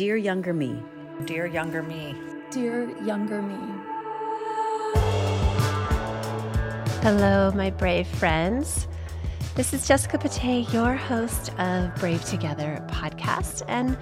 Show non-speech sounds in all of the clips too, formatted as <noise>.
Dear Younger Me. Dear Younger Me. Dear Younger Me. Hello, my brave friends. This is Jessica Pate, your host of Brave Together podcast, and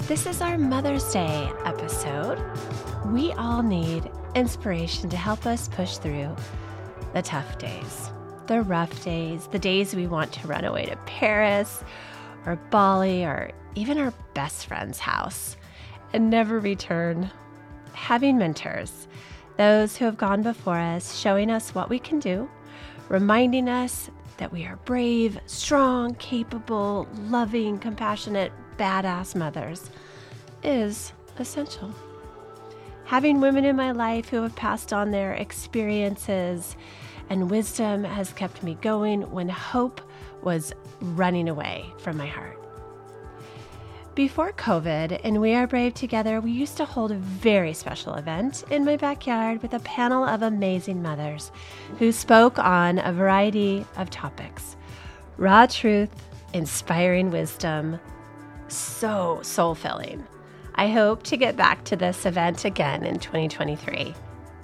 this is our Mother's Day episode. We all need inspiration to help us push through the tough days, the rough days, the days we want to run away to Paris or Bali or even our best friend's house and never return. Having mentors, those who have gone before us, showing us what we can do, reminding us that we are brave, strong, capable, loving, compassionate, badass mothers, is essential. Having women in my life who have passed on their experiences and wisdom has kept me going when hope was running away from my heart. Before COVID and We Are Brave Together, we used to hold a very special event in my backyard with a panel of amazing mothers who spoke on a variety of topics raw truth, inspiring wisdom, so soul filling. I hope to get back to this event again in 2023.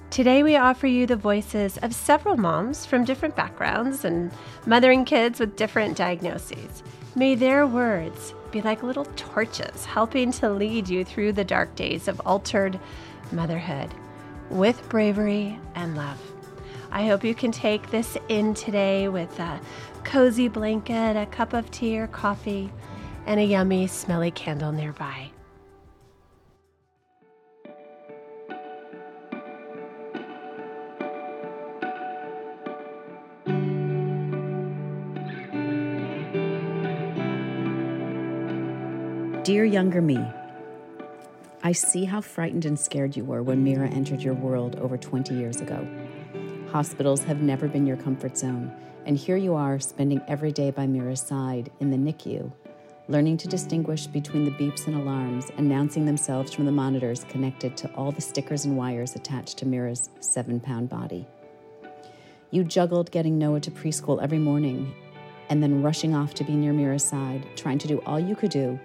Today, we offer you the voices of several moms from different backgrounds and mothering kids with different diagnoses. May their words be like little torches helping to lead you through the dark days of altered motherhood with bravery and love. I hope you can take this in today with a cozy blanket, a cup of tea or coffee, and a yummy, smelly candle nearby. Dear Younger Me, I see how frightened and scared you were when Mira entered your world over 20 years ago. Hospitals have never been your comfort zone, and here you are spending every day by Mira's side in the NICU, learning to distinguish between the beeps and alarms, announcing themselves from the monitors connected to all the stickers and wires attached to Mira's seven pound body. You juggled getting Noah to preschool every morning and then rushing off to be near Mira's side, trying to do all you could do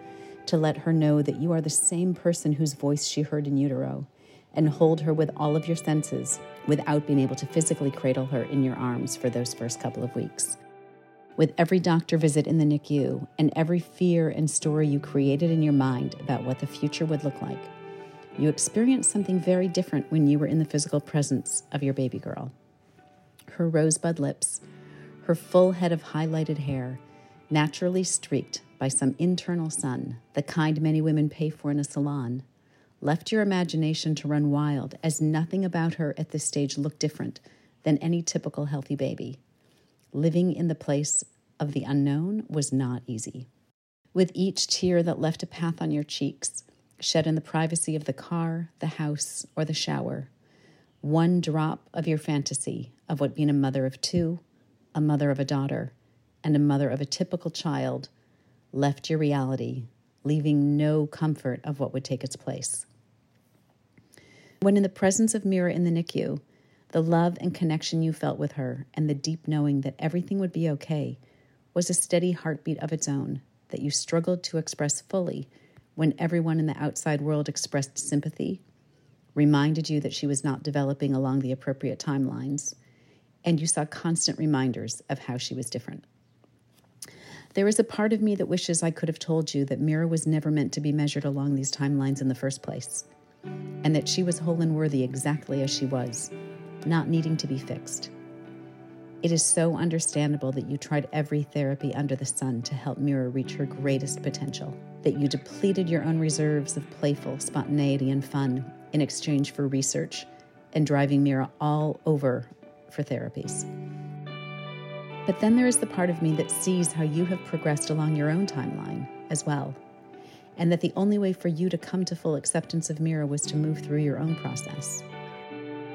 to let her know that you are the same person whose voice she heard in utero, and hold her with all of your senses without being able to physically cradle her in your arms for those first couple of weeks. With every doctor visit in the NICU and every fear and story you created in your mind about what the future would look like, you experienced something very different when you were in the physical presence of your baby girl. Her rosebud lips, her full head of highlighted hair, naturally streaked by some internal sun, the kind many women pay for in a salon, left your imagination to run wild as nothing about her at this stage looked different than any typical healthy baby. Living in the place of the unknown was not easy. With each tear that left a path on your cheeks, shed in the privacy of the car, the house, or the shower, one drop of your fantasy of what being a mother of two, a mother of a daughter, and a mother of a typical child left your reality, leaving no comfort of what would take its place. When in the presence of Mira in the NICU, the love and connection you felt with her and the deep knowing that everything would be okay was a steady heartbeat of its own that you struggled to express fully when everyone in the outside world expressed sympathy, reminded you that she was not developing along the appropriate timelines, and you saw constant reminders of how she was different. There is a part of me that wishes I could have told you that Mira was never meant to be measured along these timelines in the first place, and that she was whole and worthy exactly as she was, not needing to be fixed. It is so understandable that you tried every therapy under the sun to help Mira reach her greatest potential, that you depleted your own reserves of playful spontaneity and fun in exchange for research and driving Mira all over for therapies. But then there is the part of me that sees how you have progressed along your own timeline as well, and that the only way for you to come to full acceptance of Mira was to move through your own process.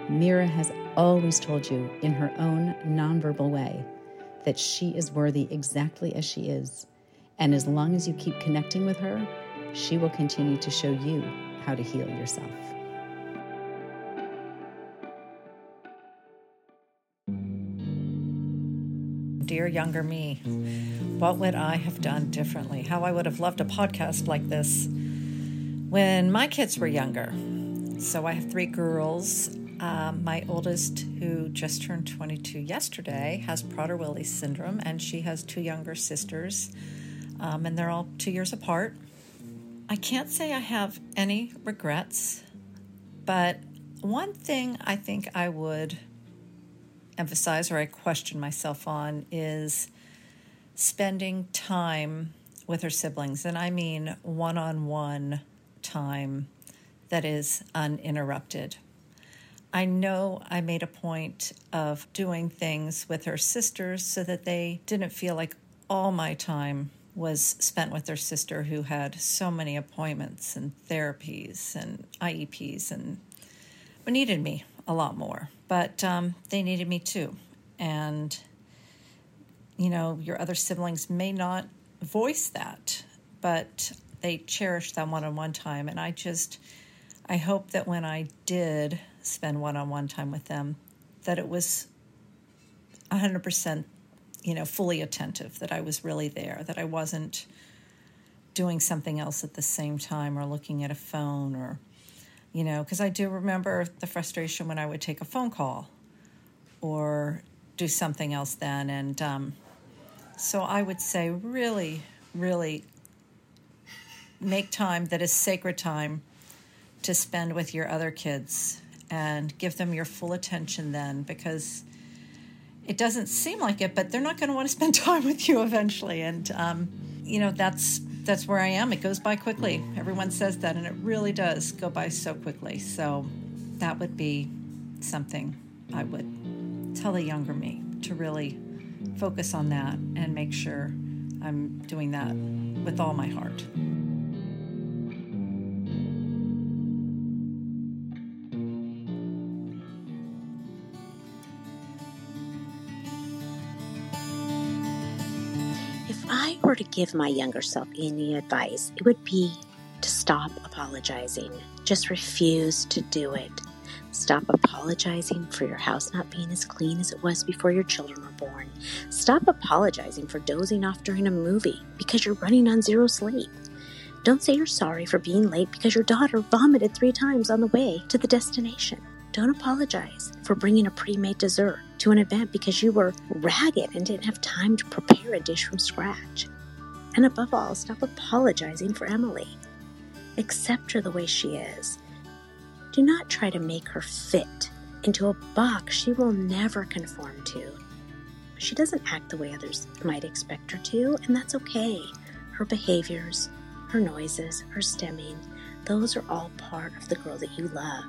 Mira has always told you in her own nonverbal way that she is worthy exactly as she is, and as long as you keep connecting with her, she will continue to show you how to heal yourself. Dear younger me, what would I have done differently? How I would have loved a podcast like this When my kids were younger, so I have three girls. Um, my oldest, who just turned 22 yesterday, has Prader-Willi syndrome, and she has two younger sisters, um, and they're all two years apart. I can't say I have any regrets, but one thing I think I would emphasize or I question myself on is spending time with her siblings, and I mean one on one time that is uninterrupted. I know I made a point of doing things with her sisters so that they didn't feel like all my time was spent with their sister who had so many appointments and therapies and IEPs and needed me a lot more. But um, they needed me too. And, you know, your other siblings may not voice that, but they cherish that one on one time. And I just, I hope that when I did spend one on one time with them, that it was 100%, you know, fully attentive, that I was really there, that I wasn't doing something else at the same time or looking at a phone or, you know, because I do remember the frustration when I would take a phone call or do something else then. And um, so I would say, really, really make time that is sacred time to spend with your other kids and give them your full attention then because it doesn't seem like it but they're not going to want to spend <laughs> time with you eventually and um, you know that's that's where i am. It goes by quickly. Everyone says that and it really does go by so quickly. So that would be something i would tell the younger me to really focus on that and make sure i'm doing that with all my heart were to give my younger self any advice, it would be to stop apologizing. Just refuse to do it. Stop apologizing for your house not being as clean as it was before your children were born. Stop apologizing for dozing off during a movie because you're running on zero sleep. Don't say you're sorry for being late because your daughter vomited three times on the way to the destination. Don't apologize for bringing a pre made dessert to an event because you were ragged and didn't have time to prepare a dish from scratch. And above all, stop apologizing for Emily. Accept her the way she is. Do not try to make her fit into a box she will never conform to. She doesn't act the way others might expect her to, and that's okay. Her behaviors, her noises, her stimming, those are all part of the girl that you love.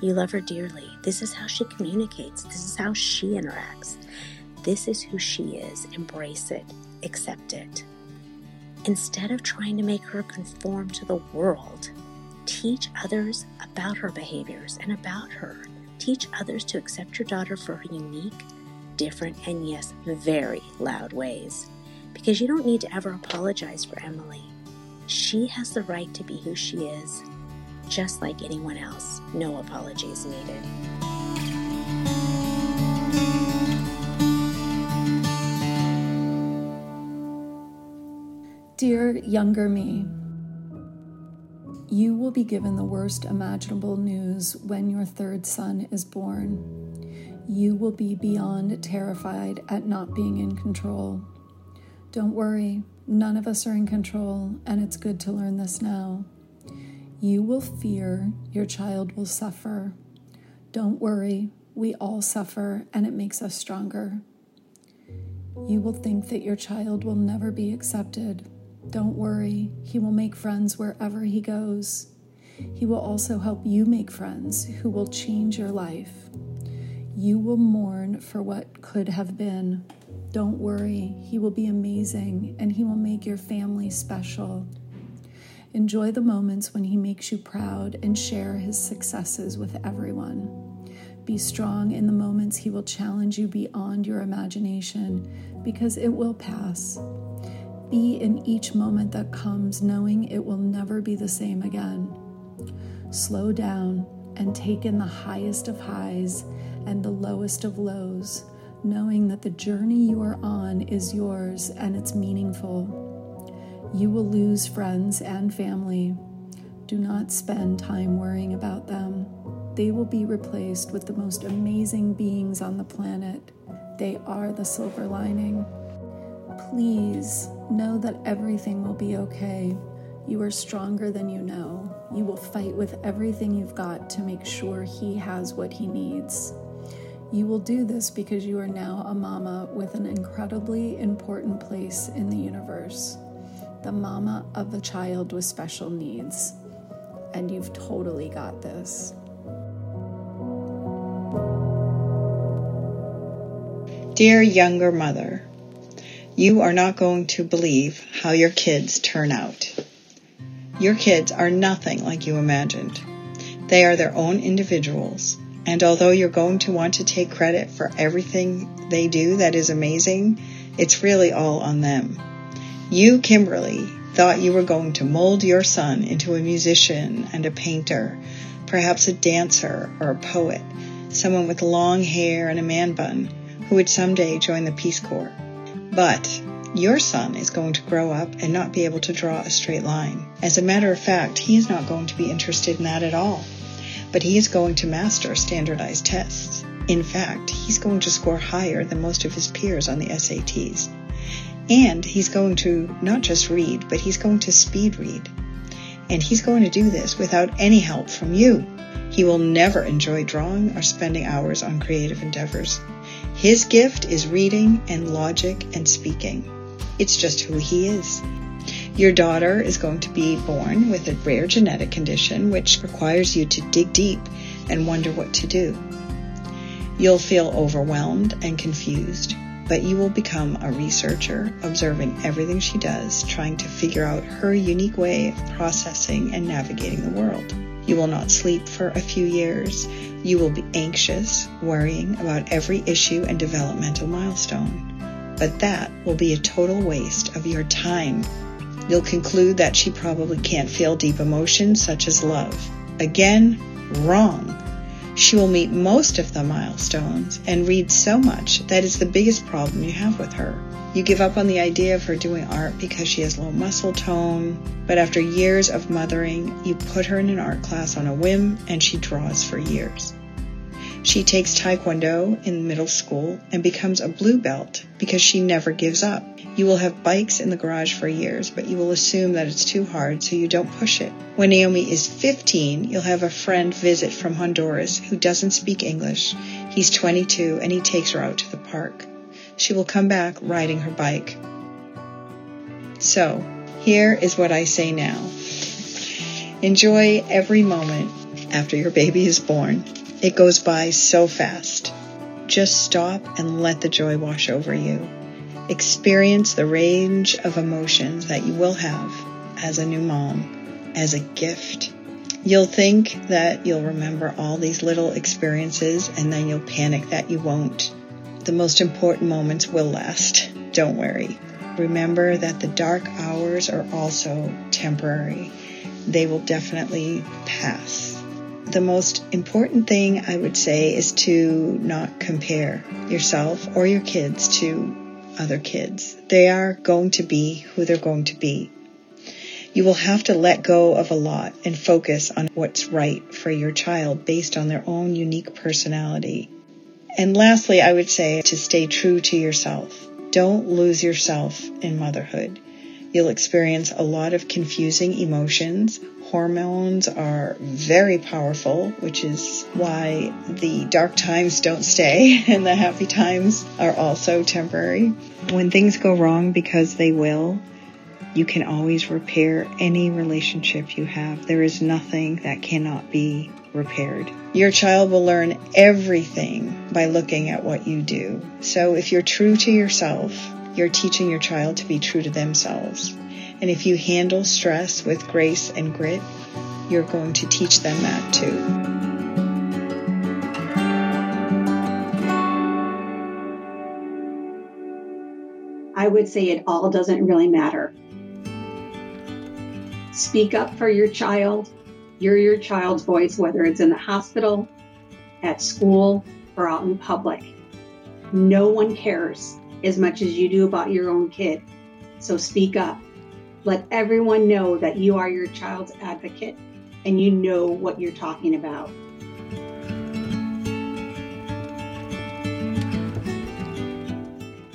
You love her dearly. This is how she communicates. This is how she interacts. This is who she is. Embrace it, accept it. Instead of trying to make her conform to the world, teach others about her behaviors and about her. Teach others to accept your daughter for her unique, different, and yes, very loud ways. Because you don't need to ever apologize for Emily. She has the right to be who she is, just like anyone else. No apologies needed. Dear younger me, you will be given the worst imaginable news when your third son is born. You will be beyond terrified at not being in control. Don't worry, none of us are in control, and it's good to learn this now. You will fear your child will suffer. Don't worry, we all suffer, and it makes us stronger. You will think that your child will never be accepted don't worry, he will make friends wherever he goes. He will also help you make friends who will change your life. You will mourn for what could have been. Don't worry, he will be amazing and he will make your family special. Enjoy the moments when he makes you proud and share his successes with everyone. Be strong in the moments he will challenge you beyond your imagination because it will pass. Be in each moment that comes, knowing it will never be the same again. Slow down and take in the highest of highs and the lowest of lows, knowing that the journey you are on is yours and it's meaningful. You will lose friends and family, Do not spend time worrying about them. They will be replaced with the most amazing beings on the planet. They are the silver lining. Please know that everything will be okay. You are stronger than you know. You will fight with everything you've got to make sure he has what he needs. You will do this because you are now a mama with an incredibly important place in the universe the mama of a child with special needs. And you've totally got this. Dear younger mother, you are not going to believe how your kids turn out. Your kids are nothing like you imagined. They are their own individuals and although you're going to want to take credit for everything they do that is amazing, it's really all on them. You, Kimberly, thought you were going to mold your son into a musician and a painter, perhaps a dancer or a poet, someone with long hair and a man bun who would someday join the Peace Corps. But your son is going to grow up and not be able to draw a straight line. As a matter of fact, he is not going to be interested in that at all but he is going to master standardized tests. In fact, he's going to score higher than most of his peers on the SATs. And he's going to not just read, but he's going to speed read. And he's going to do this without any help from you. He will never enjoy drawing or spending hours on creative endeavors. His gift is reading and logic and speaking. It's just who he is. Your daughter is going to be born with a rare genetic condition which requires you to dig deep and wonder what to do. You'll feel overwhelmed and confused, but you will become a researcher, observing everything she does, trying to figure out her unique way of processing and navigating the world. You will not sleep for a few years. You will be anxious, worrying about every issue and developmental milestone. But that will be a total waste of your time You'll conclude that she probably can't feel deep emotions such as love. Again, wrong. She will meet most of the milestones and read so much that is the biggest problem you have with her. You give up on the idea of her doing art because she has low muscle tone, but after years of mothering, you put her in an art class on a whim and she draws for years. She takes Taekwondo in middle school and becomes a blue belt because she never gives up. You will have bikes in the garage for years, but you will assume that it's too hard, so you don't push it. When Naomi is 15, you'll have a friend visit from Honduras who doesn't speak English. He's 22 and he takes her out to the park. She will come back riding her bike. So, here is what I say now. Enjoy every moment after your baby is born. It goes by so fast. Just stop and let the joy wash over you. Experience the range of emotions that you will have as a new mom, as a gift. You'll think that you'll remember all these little experiences and then you'll panic that you won't. The most important moments will last. Don't worry. Remember that the dark hours are also temporary. They will definitely pass the most important thing I would say is to not compare yourself or your kids to other kids. They are going to be who they're going to be. You will have to let go of a lot and focus on what's right for your child based on their own unique personality. And lastly, I would say to stay true to yourself. Don't lose yourself in motherhood. You'll experience a lot of confusing emotions. Hormones are very powerful, which is why the dark times don't stay <laughs> and the happy times are also temporary. When things go wrong, because they will, you can always repair any relationship you have. There is nothing that cannot be repaired. Your child will learn everything by looking at what you do. So if you're true to yourself, you're teaching your child to be true to themselves. And if you handle stress with grace and grit, you're going to teach them that too. I would say it all doesn't really matter. Speak up for your child. You're your child's voice, whether it's in the hospital, at school, or out in public. No one cares as much as you do about your own kid. So speak up. Let everyone know that you are your child's advocate and you know what you're talking about.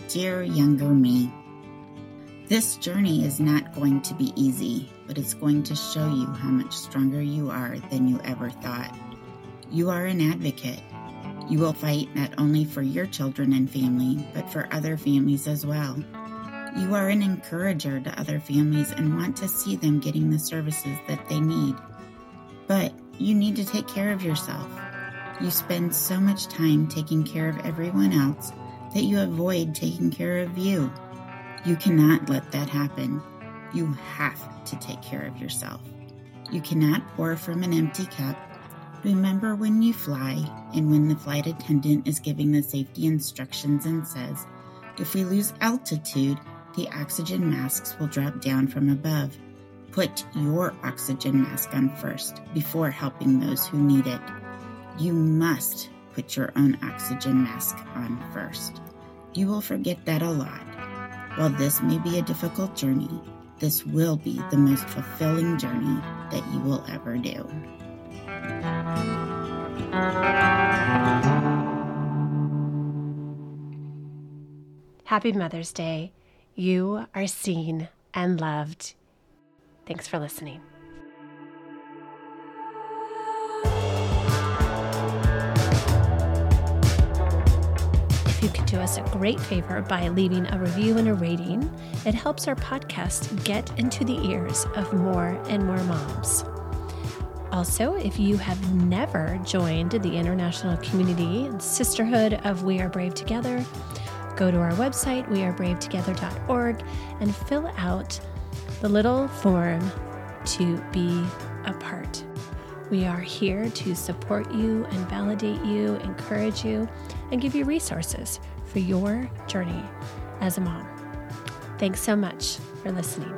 Dear younger me, this journey is not going to be easy, but it's going to show you how much stronger you are than you ever thought. You are an advocate. You will fight not only for your children and family, but for other families as well. You are an encourager to other families and want to see them getting the services that they need. But you need to take care of yourself. You spend so much time taking care of everyone else that you avoid taking care of you. You cannot let that happen. You have to take care of yourself. You cannot pour from an empty cup. Remember when you fly and when the flight attendant is giving the safety instructions and says, if we lose altitude, the oxygen masks will drop down from above. Put your oxygen mask on first before helping those who need it. You must put your own oxygen mask on first. You will forget that a lot. While this may be a difficult journey, this will be the most fulfilling journey that you will ever do. Happy Mother's Day. You are seen and loved. Thanks for listening. You could do us a great favor by leaving a review and a rating. It helps our podcast get into the ears of more and more moms. Also, if you have never joined the international community and sisterhood of We Are Brave Together, go to our website, wearebravetogether.org, and fill out the little form to be a part. We are here to support you and validate you, encourage you, and give you resources for your journey as a mom. Thanks so much for listening.